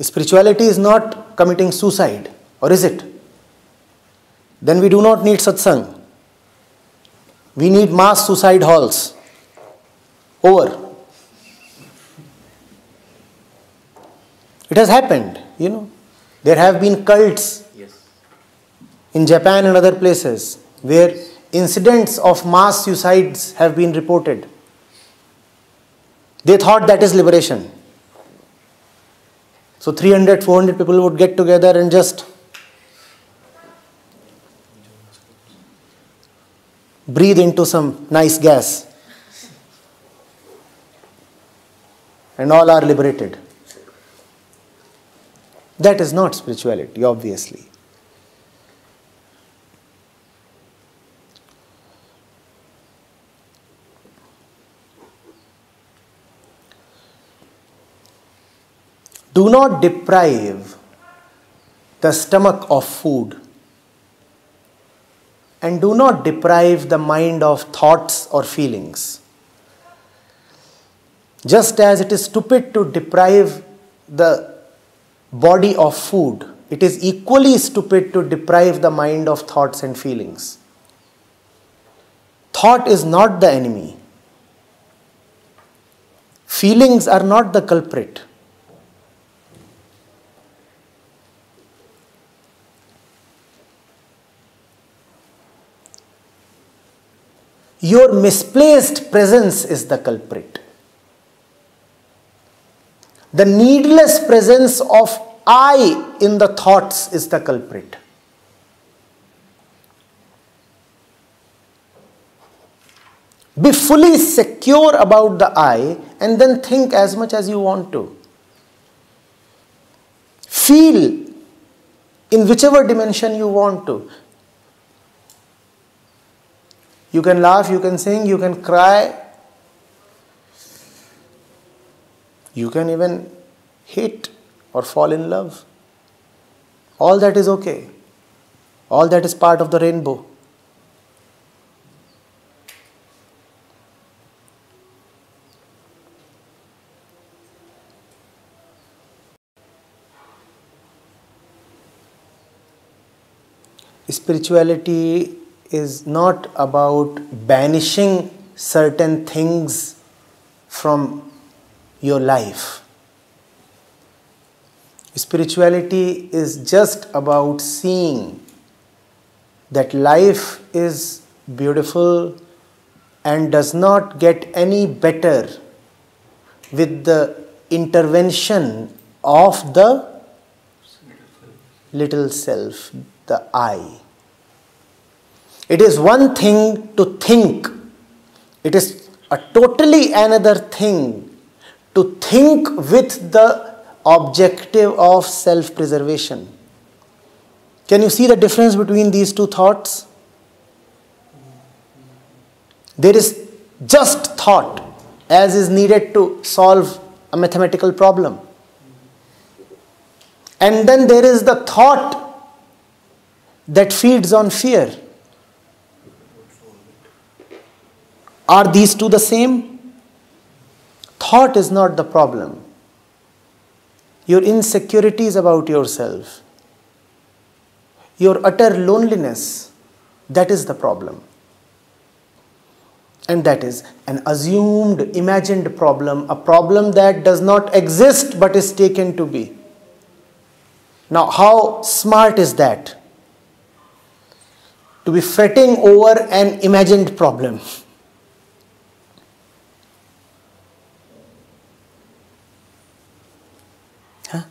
Spirituality is not committing suicide, or is it? Then we do not need satsang. We need mass suicide halls. Over. It has happened, you know. There have been cults Yes. in Japan and other places where incidents of mass suicides have been reported. They thought that is liberation. So 300, 400 people would get together and just breathe into some nice gas. And all are liberated. That is not spirituality, obviously. Do not deprive the stomach of food and do not deprive the mind of thoughts or feelings. Just as it is stupid to deprive the body of food, it is equally stupid to deprive the mind of thoughts and feelings. Thought is not the enemy, feelings are not the culprit. Your misplaced presence is the culprit. The needless presence of I in the thoughts is the culprit. Be fully secure about the I and then think as much as you want to. Feel in whichever dimension you want to. You can laugh, you can sing, you can cry, you can even hate or fall in love. All that is okay. All that is part of the rainbow. Spirituality is not about banishing certain things from your life. Spirituality is just about seeing that life is beautiful and does not get any better with the intervention of the little self, the I. It is one thing to think, it is a totally another thing to think with the objective of self preservation. Can you see the difference between these two thoughts? There is just thought as is needed to solve a mathematical problem. And then there is the thought that feeds on fear. Are these two the same? Thought is not the problem. Your insecurities about yourself, your utter loneliness, that is the problem. And that is an assumed, imagined problem, a problem that does not exist but is taken to be. Now, how smart is that? To be fretting over an imagined problem. Huh?